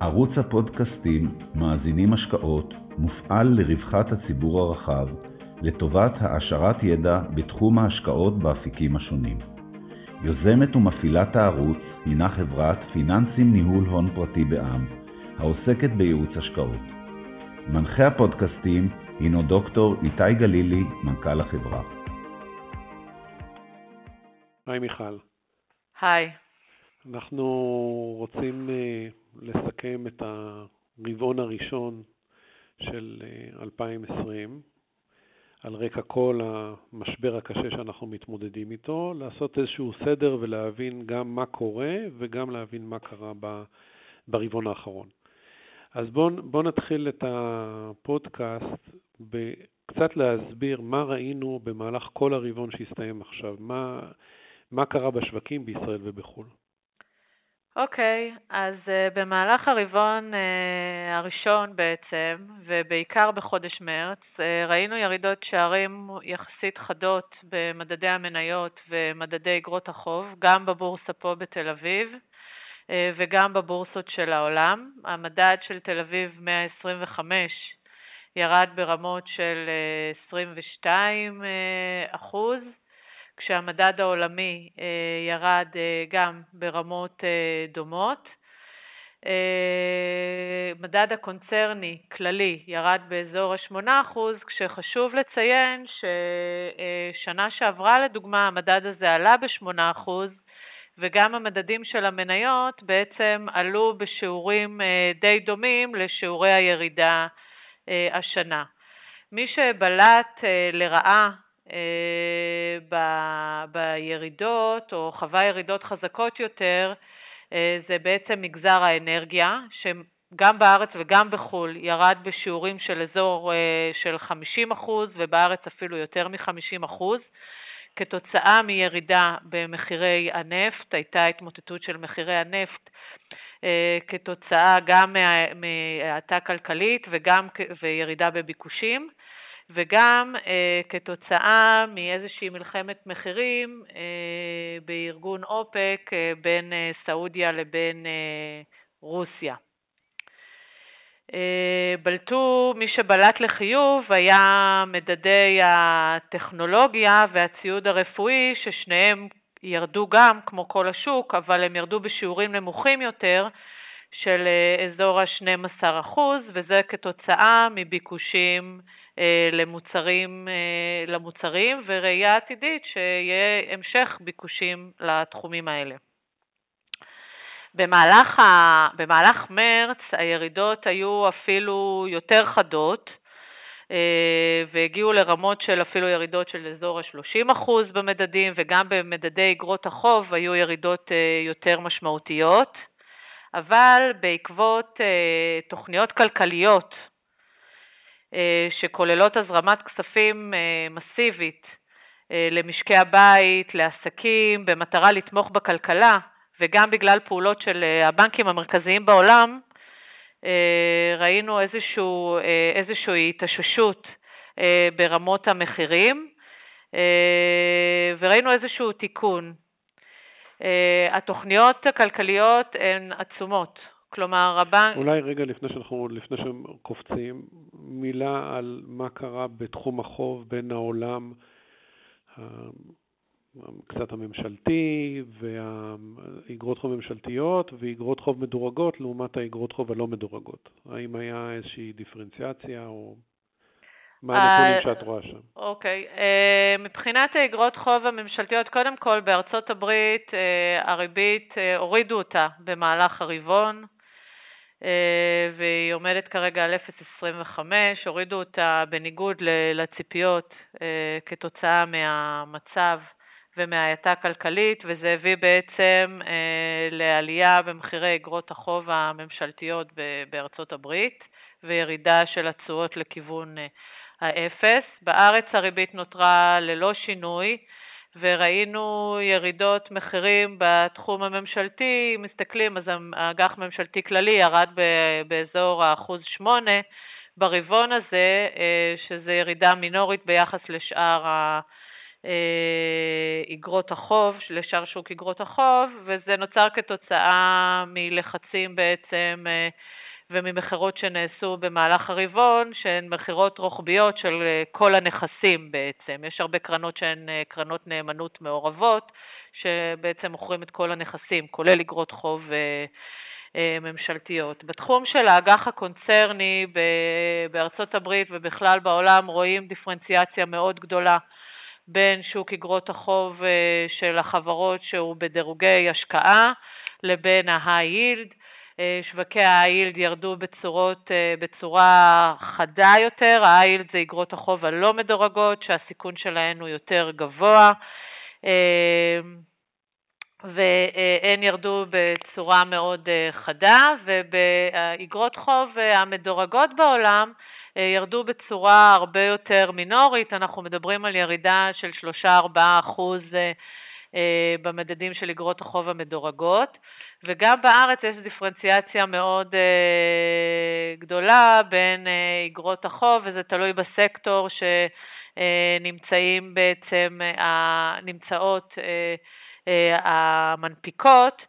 ערוץ הפודקאסטים מאזינים השקעות מופעל לרווחת הציבור הרחב, לטובת העשרת ידע בתחום ההשקעות באפיקים השונים. יוזמת ומפעילת הערוץ הינה חברת פיננסים ניהול הון פרטי בע"מ, העוסקת בייעוץ השקעות. מנחה הפודקאסטים הינו דוקטור איתי גלילי, מנכ"ל החברה. היי מיכל. היי. אנחנו רוצים uh, לסכם את הרבעון הראשון של uh, 2020 על רקע כל המשבר הקשה שאנחנו מתמודדים איתו, לעשות איזשהו סדר ולהבין גם מה קורה וגם להבין מה קרה ברבעון האחרון. אז בואו בוא נתחיל את הפודקאסט בקצת להסביר מה ראינו במהלך כל הרבעון שהסתיים עכשיו, מה, מה קרה בשווקים בישראל ובחו"ל. אוקיי, okay, אז uh, במהלך הרבעון uh, הראשון בעצם, ובעיקר בחודש מרץ, uh, ראינו ירידות שערים יחסית חדות במדדי המניות ומדדי אגרות החוב, גם בבורסה פה בתל אביב uh, וגם בבורסות של העולם. המדד של תל אביב 125 ירד ברמות של uh, 22 uh, אחוז, כשהמדד העולמי אה, ירד אה, גם ברמות אה, דומות. מדד הקונצרני כללי ירד באזור ה-8%, כשחשוב לציין ששנה שעברה לדוגמה המדד הזה עלה ב-8%, וגם המדדים של המניות בעצם עלו בשיעורים די דומים לשיעורי הירידה השנה. מי שבלט לרעה אה, בירידות, או חווה ירידות חזקות יותר, אה, זה בעצם מגזר האנרגיה, שגם בארץ וגם בחו"ל ירד בשיעורים של אזור אה, של 50 ובארץ אפילו יותר מ-50 כתוצאה מירידה במחירי הנפט, הייתה התמוטטות של מחירי הנפט כתוצאה גם מהאטה כלכלית וגם וירידה בביקושים. וגם אה, כתוצאה מאיזושהי מלחמת מחירים אה, בארגון אופק אה, בין אה, סעודיה לבין אה, רוסיה. אה, בלטו, מי שבלט לחיוב היה מדדי הטכנולוגיה והציוד הרפואי, ששניהם ירדו גם, כמו כל השוק, אבל הם ירדו בשיעורים נמוכים יותר, של אה, אזור ה-12%, וזה כתוצאה מביקושים למוצרים, אה, למוצרים וראייה עתידית שיהיה המשך ביקושים לתחומים האלה. במהלך, ה, במהלך מרץ הירידות היו אפילו יותר חדות והגיעו לרמות של אפילו ירידות של אזור ה-30% במדדים וגם במדדי אגרות החוב היו ירידות יותר משמעותיות. אבל בעקבות אה, תוכניות כלכליות אה, שכוללות הזרמת כספים אה, מסיבית למשקי הבית, לעסקים, במטרה לתמוך בכלכלה, וגם בגלל פעולות של הבנקים המרכזיים בעולם, ראינו איזשהו, איזושהי התאוששות ברמות המחירים, וראינו איזשהו תיקון. אה, התוכניות הכלכליות הן עצומות. כלומר, הבנק... אולי רגע לפני שאנחנו, לפני שקופצים, מילה על מה קרה בתחום החוב בין העולם קצת הממשלתי והאגרות חוב ממשלתיות ואגרות חוב מדורגות לעומת האגרות חוב הלא מדורגות. האם היה איזושהי דיפרנציאציה או... מה הנתונים אה, שאת רואה שם? אוקיי. אה, מבחינת האגרות חוב הממשלתיות, קודם כל בארצות הברית אה, הריבית, הורידו אותה במהלך הרבעון, והיא עומדת כרגע על 0.25, הורידו אותה בניגוד לציפיות כתוצאה מהמצב ומההאטה הכלכלית, וזה הביא בעצם לעלייה במחירי אגרות החוב הממשלתיות בארצות הברית וירידה של התשואות לכיוון האפס. בארץ הריבית נותרה ללא שינוי, וראינו ירידות מחירים בתחום הממשלתי, אם מסתכלים, אז האג"ח ממשלתי כללי ירד באזור האחוז שמונה ברבעון הזה, אה, שזה ירידה מינורית ביחס לשאר איגרות החוב, לשאר שוק איגרות החוב, וזה נוצר כתוצאה מלחצים בעצם וממכירות שנעשו במהלך הרבעון, שהן מכירות רוחביות של כל הנכסים בעצם. יש הרבה קרנות שהן קרנות נאמנות מעורבות, שבעצם מוכרים את כל הנכסים, כולל אגרות חוב ממשלתיות. בתחום של האג"ח הקונצרני בארצות הברית ובכלל בעולם רואים דיפרנציאציה מאוד גדולה בין שוק אגרות החוב של החברות שהוא בדירוגי השקעה לבין ה-high yield. שווקי ה-high yield ירדו בצורות, בצורה חדה יותר, yield זה אגרות החוב הלא מדורגות שהסיכון שלהן הוא יותר גבוה. והן ירדו בצורה מאוד חדה, ובאגרות חוב המדורגות בעולם ירדו בצורה הרבה יותר מינורית, אנחנו מדברים על ירידה של 3-4% במדדים של אגרות החוב המדורגות, וגם בארץ יש דיפרנציאציה מאוד גדולה בין אגרות החוב, וזה תלוי בסקטור שנמצאים בעצם, נמצאות המנפיקות.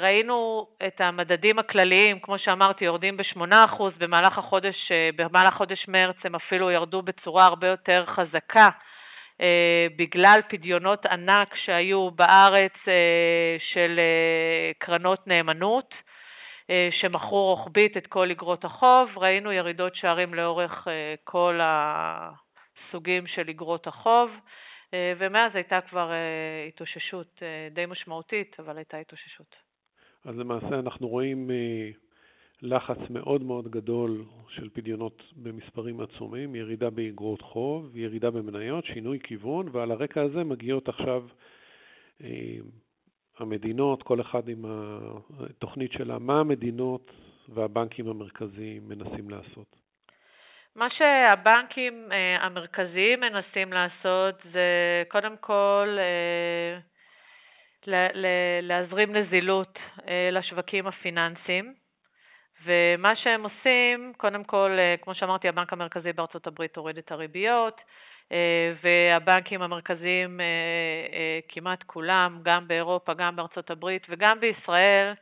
ראינו את המדדים הכלליים, כמו שאמרתי, יורדים ב-8%, במהלך החודש, במהלך חודש מרץ הם אפילו ירדו בצורה הרבה יותר חזקה, בגלל פדיונות ענק שהיו בארץ של קרנות נאמנות, שמכרו רוחבית את כל אגרות החוב. ראינו ירידות שערים לאורך כל הסוגים של אגרות החוב. ומאז הייתה כבר התאוששות די משמעותית, אבל הייתה התאוששות. אז למעשה אנחנו רואים לחץ מאוד מאוד גדול של פדיונות במספרים עצומים, ירידה באגרות חוב, ירידה במניות, שינוי כיוון, ועל הרקע הזה מגיעות עכשיו המדינות, כל אחד עם התוכנית שלה, מה המדינות והבנקים המרכזיים מנסים לעשות. מה שהבנקים המרכזיים מנסים לעשות זה קודם כל להזרים נזילות לשווקים הפיננסיים, ומה שהם עושים, קודם כל, כמו שאמרתי, הבנק המרכזי בארצות הברית הוריד את הריביות, והבנקים המרכזיים כמעט כולם, גם באירופה, גם בארצות הברית וגם בישראל,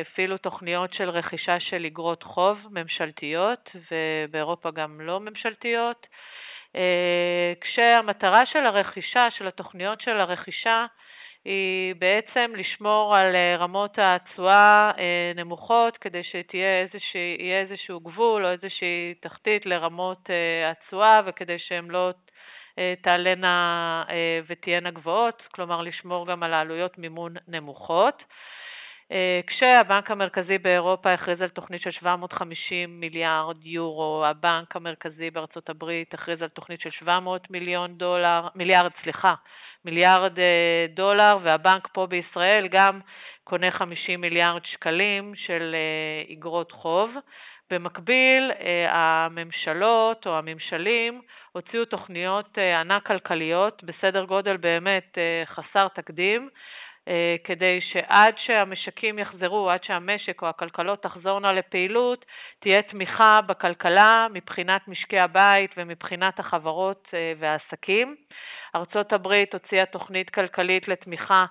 הפעילו תוכניות של רכישה של אגרות חוב ממשלתיות, ובאירופה גם לא ממשלתיות, כשהמטרה של הרכישה, של התוכניות של הרכישה, היא בעצם לשמור על רמות התשואה נמוכות, כדי שיהיה איזשהו גבול או איזושהי תחתית לרמות התשואה, וכדי שהן לא תעלנה ותהיינה גבוהות, כלומר לשמור גם על העלויות מימון נמוכות. כשהבנק המרכזי באירופה הכריז על תוכנית של 750 מיליארד יורו, הבנק המרכזי בארצות הברית הכריז על תוכנית של 700 מיליון דולר, מיליארד, סליחה, מיליארד דולר, והבנק פה בישראל גם קונה 50 מיליארד שקלים של אגרות חוב. במקביל, הממשלות או הממשלים הוציאו תוכניות ענק כלכליות בסדר גודל באמת חסר תקדים, כדי שעד שהמשקים יחזרו, עד שהמשק או הכלכלות תחזורנה לפעילות, תהיה תמיכה בכלכלה מבחינת משקי הבית ומבחינת החברות והעסקים. ארצות הברית הוציאה תוכנית כלכלית לתמיכה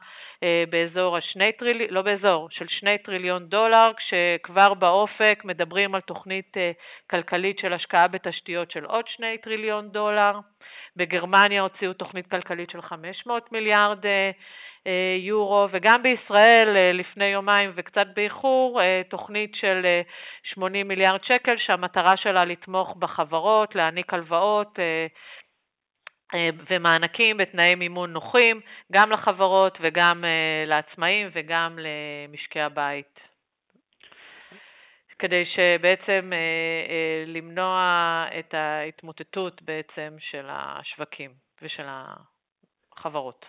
באזור השני טריליון, לא באזור, של שני טריליון דולר, כשכבר באופק מדברים על תוכנית כלכלית של השקעה בתשתיות של עוד שני טריליון דולר. בגרמניה הוציאו תוכנית כלכלית של 500 מיליארד יורו, וגם בישראל לפני יומיים וקצת באיחור, תוכנית של 80 מיליארד שקל, שהמטרה שלה לתמוך בחברות, להעניק הלוואות ומענקים בתנאי מימון נוחים, גם לחברות וגם לעצמאים וגם למשקי הבית. כדי שבעצם למנוע את ההתמוטטות בעצם של השווקים ושל החברות.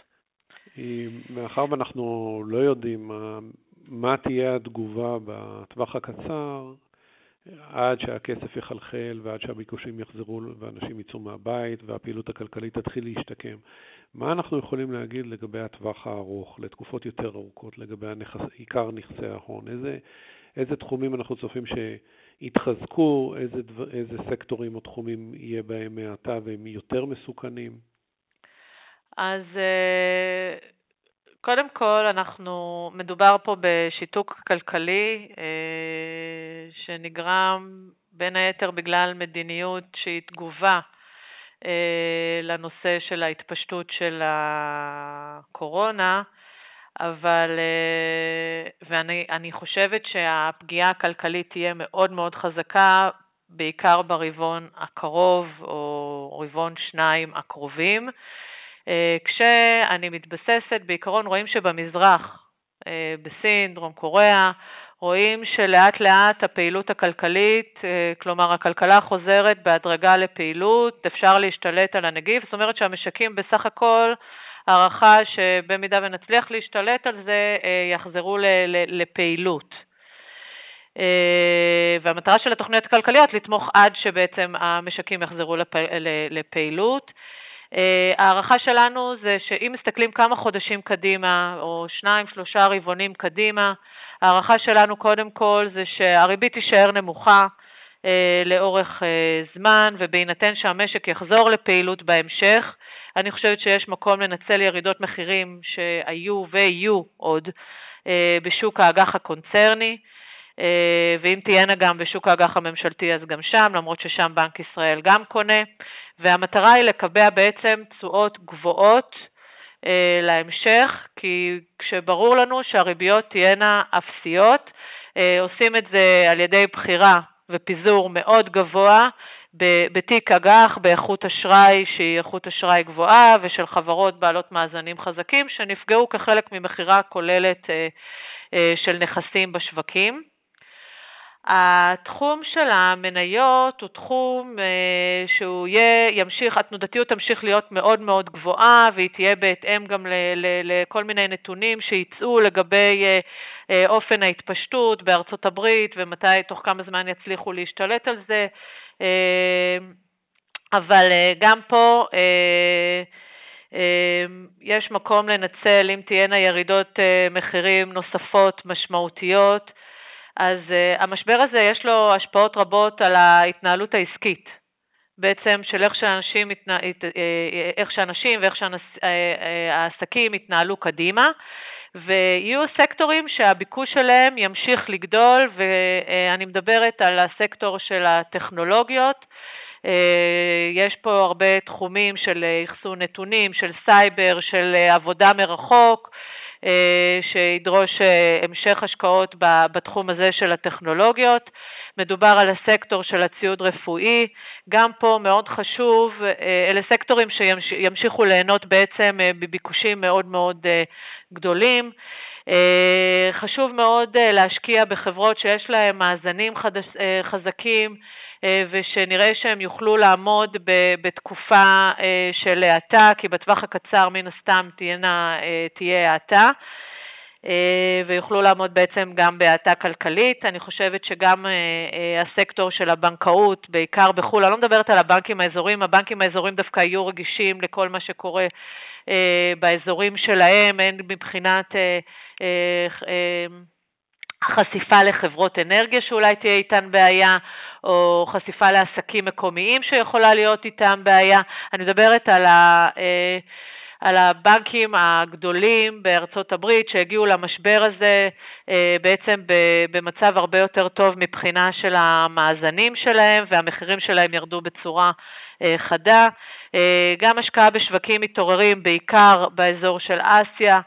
מאחר ואנחנו לא יודעים מה תהיה התגובה בטווח הקצר, עד שהכסף יחלחל ועד שהביקושים יחזרו ואנשים יצאו מהבית והפעילות הכלכלית תתחיל להשתקם, מה אנחנו יכולים להגיד לגבי הטווח הארוך, לתקופות יותר ארוכות, לגבי עיקר נכסי ההון? איזה, איזה תחומים אנחנו צופים שיתחזקו, איזה, איזה סקטורים או תחומים יהיה בהם מעתה והם יותר מסוכנים? אז אה, קודם כל, אנחנו, מדובר פה בשיתוק כלכלי אה, שנגרם בין היתר בגלל מדיניות שהיא תגובה אה, לנושא של ההתפשטות של הקורונה, אבל, ואני חושבת שהפגיעה הכלכלית תהיה מאוד מאוד חזקה, בעיקר ברבעון הקרוב או רבעון שניים הקרובים. אה, כשאני מתבססת, בעיקרון רואים שבמזרח, אה, בסין, דרום קוריאה, רואים שלאט לאט הפעילות הכלכלית, אה, כלומר הכלכלה חוזרת בהדרגה לפעילות, אפשר להשתלט על הנגיף, זאת אומרת שהמשקים בסך הכל, הערכה שבמידה ונצליח להשתלט על זה, יחזרו לפעילות. והמטרה של התוכניות הכלכליות לתמוך עד שבעצם המשקים יחזרו לפעילות. אה, ההערכה שלנו זה שאם מסתכלים כמה חודשים קדימה, או שניים, שלושה רבעונים קדימה, ההערכה שלנו קודם כל זה שהריבית תישאר נמוכה אה, לאורך אה, זמן, ובהינתן שהמשק יחזור לפעילות בהמשך, אני חושבת שיש מקום לנצל ירידות מחירים שהיו ויהיו עוד בשוק האג"ח הקונצרני. ואם תהיינה גם בשוק האג"ח הממשלתי, אז גם שם, למרות ששם בנק ישראל גם קונה. והמטרה היא לקבע בעצם תשואות גבוהות אה, להמשך, כי כשברור לנו שהריביות תהיינה אפסיות, אה, עושים את זה על ידי בחירה ופיזור מאוד גבוה בתיק אג"ח באיכות אשראי שהיא איכות אשראי גבוהה ושל חברות בעלות מאזנים חזקים שנפגעו כחלק ממכירה כוללת אה, אה, של נכסים בשווקים. התחום של המניות הוא תחום אה, שהוא יהיה, ימשיך, התנודתיות תמשיך להיות מאוד מאוד גבוהה והיא תהיה בהתאם גם לכל מיני נתונים שיצאו לגבי אה, אה, אופן ההתפשטות בארצות הברית ומתי, תוך כמה זמן יצליחו להשתלט על זה. אבל גם פה יש מקום לנצל, אם תהיינה ירידות מחירים נוספות משמעותיות, אז uh, המשבר הזה יש לו השפעות רבות על ההתנהלות העסקית, בעצם של איך שאנשים, אה, אה, איך שאנשים ואיך שהעסקים יתנהלו קדימה, ויהיו סקטורים שהביקוש שלהם ימשיך לגדול, ואני מדברת על הסקטור של הטכנולוגיות. יש פה הרבה תחומים של אחסון נתונים, של סייבר, של עבודה מרחוק, שידרוש אה, המשך השקעות בתחום הזה של הטכנולוגיות. מדובר על הסקטור של הציוד רפואי, גם פה מאוד חשוב, אה, אלה סקטורים שימשיכו ליהנות בעצם בביקושים מאוד מאוד גדולים. חשוב מאוד להשקיע בחברות שיש להן מאזנים חזקים, אה, ושנראה שהם יוכלו לעמוד בתקופה אה, של האטה, כי בטווח הקצר מן הסתם תהיינה, אה, תהיה האטה. ויוכלו לעמוד בעצם גם בהאטה כלכלית. אני חושבת שגם הסקטור של הבנקאות, בעיקר בחו"ל, אני לא מדברת על הבנקים האזוריים, הבנקים האזוריים דווקא יהיו רגישים לכל מה שקורה באזורים שלהם, הן מבחינת חשיפה לחברות אנרגיה שאולי תהיה איתן בעיה, או חשיפה לעסקים מקומיים שיכולה להיות איתם בעיה. אני מדברת על, ה, אה, על הבנקים הגדולים בארצות הברית שהגיעו למשבר הזה אה, בעצם במצב הרבה יותר טוב מבחינה של המאזנים שלהם, והמחירים שלהם ירדו בצורה אה, חדה. גם השקעה בשווקים מתעוררים, בעיקר באזור של אסיה,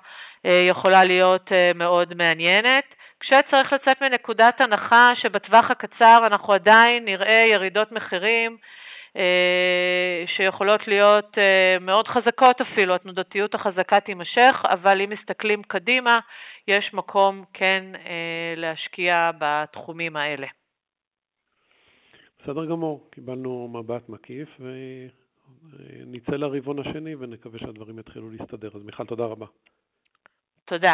יכולה להיות מאוד מעניינת. כשצריך לצאת מנקודת הנחה שבטווח הקצר אנחנו עדיין נראה ירידות מחירים אה, שיכולות להיות אה, מאוד חזקות אפילו, התנודתיות החזקה תימשך, אבל אם מסתכלים קדימה, יש מקום כן אה, להשקיע בתחומים האלה. בסדר גמור, קיבלנו מבט מקיף ונצא לרבעון השני ונקווה שהדברים יתחילו להסתדר. אז מיכל, תודה רבה. תודה.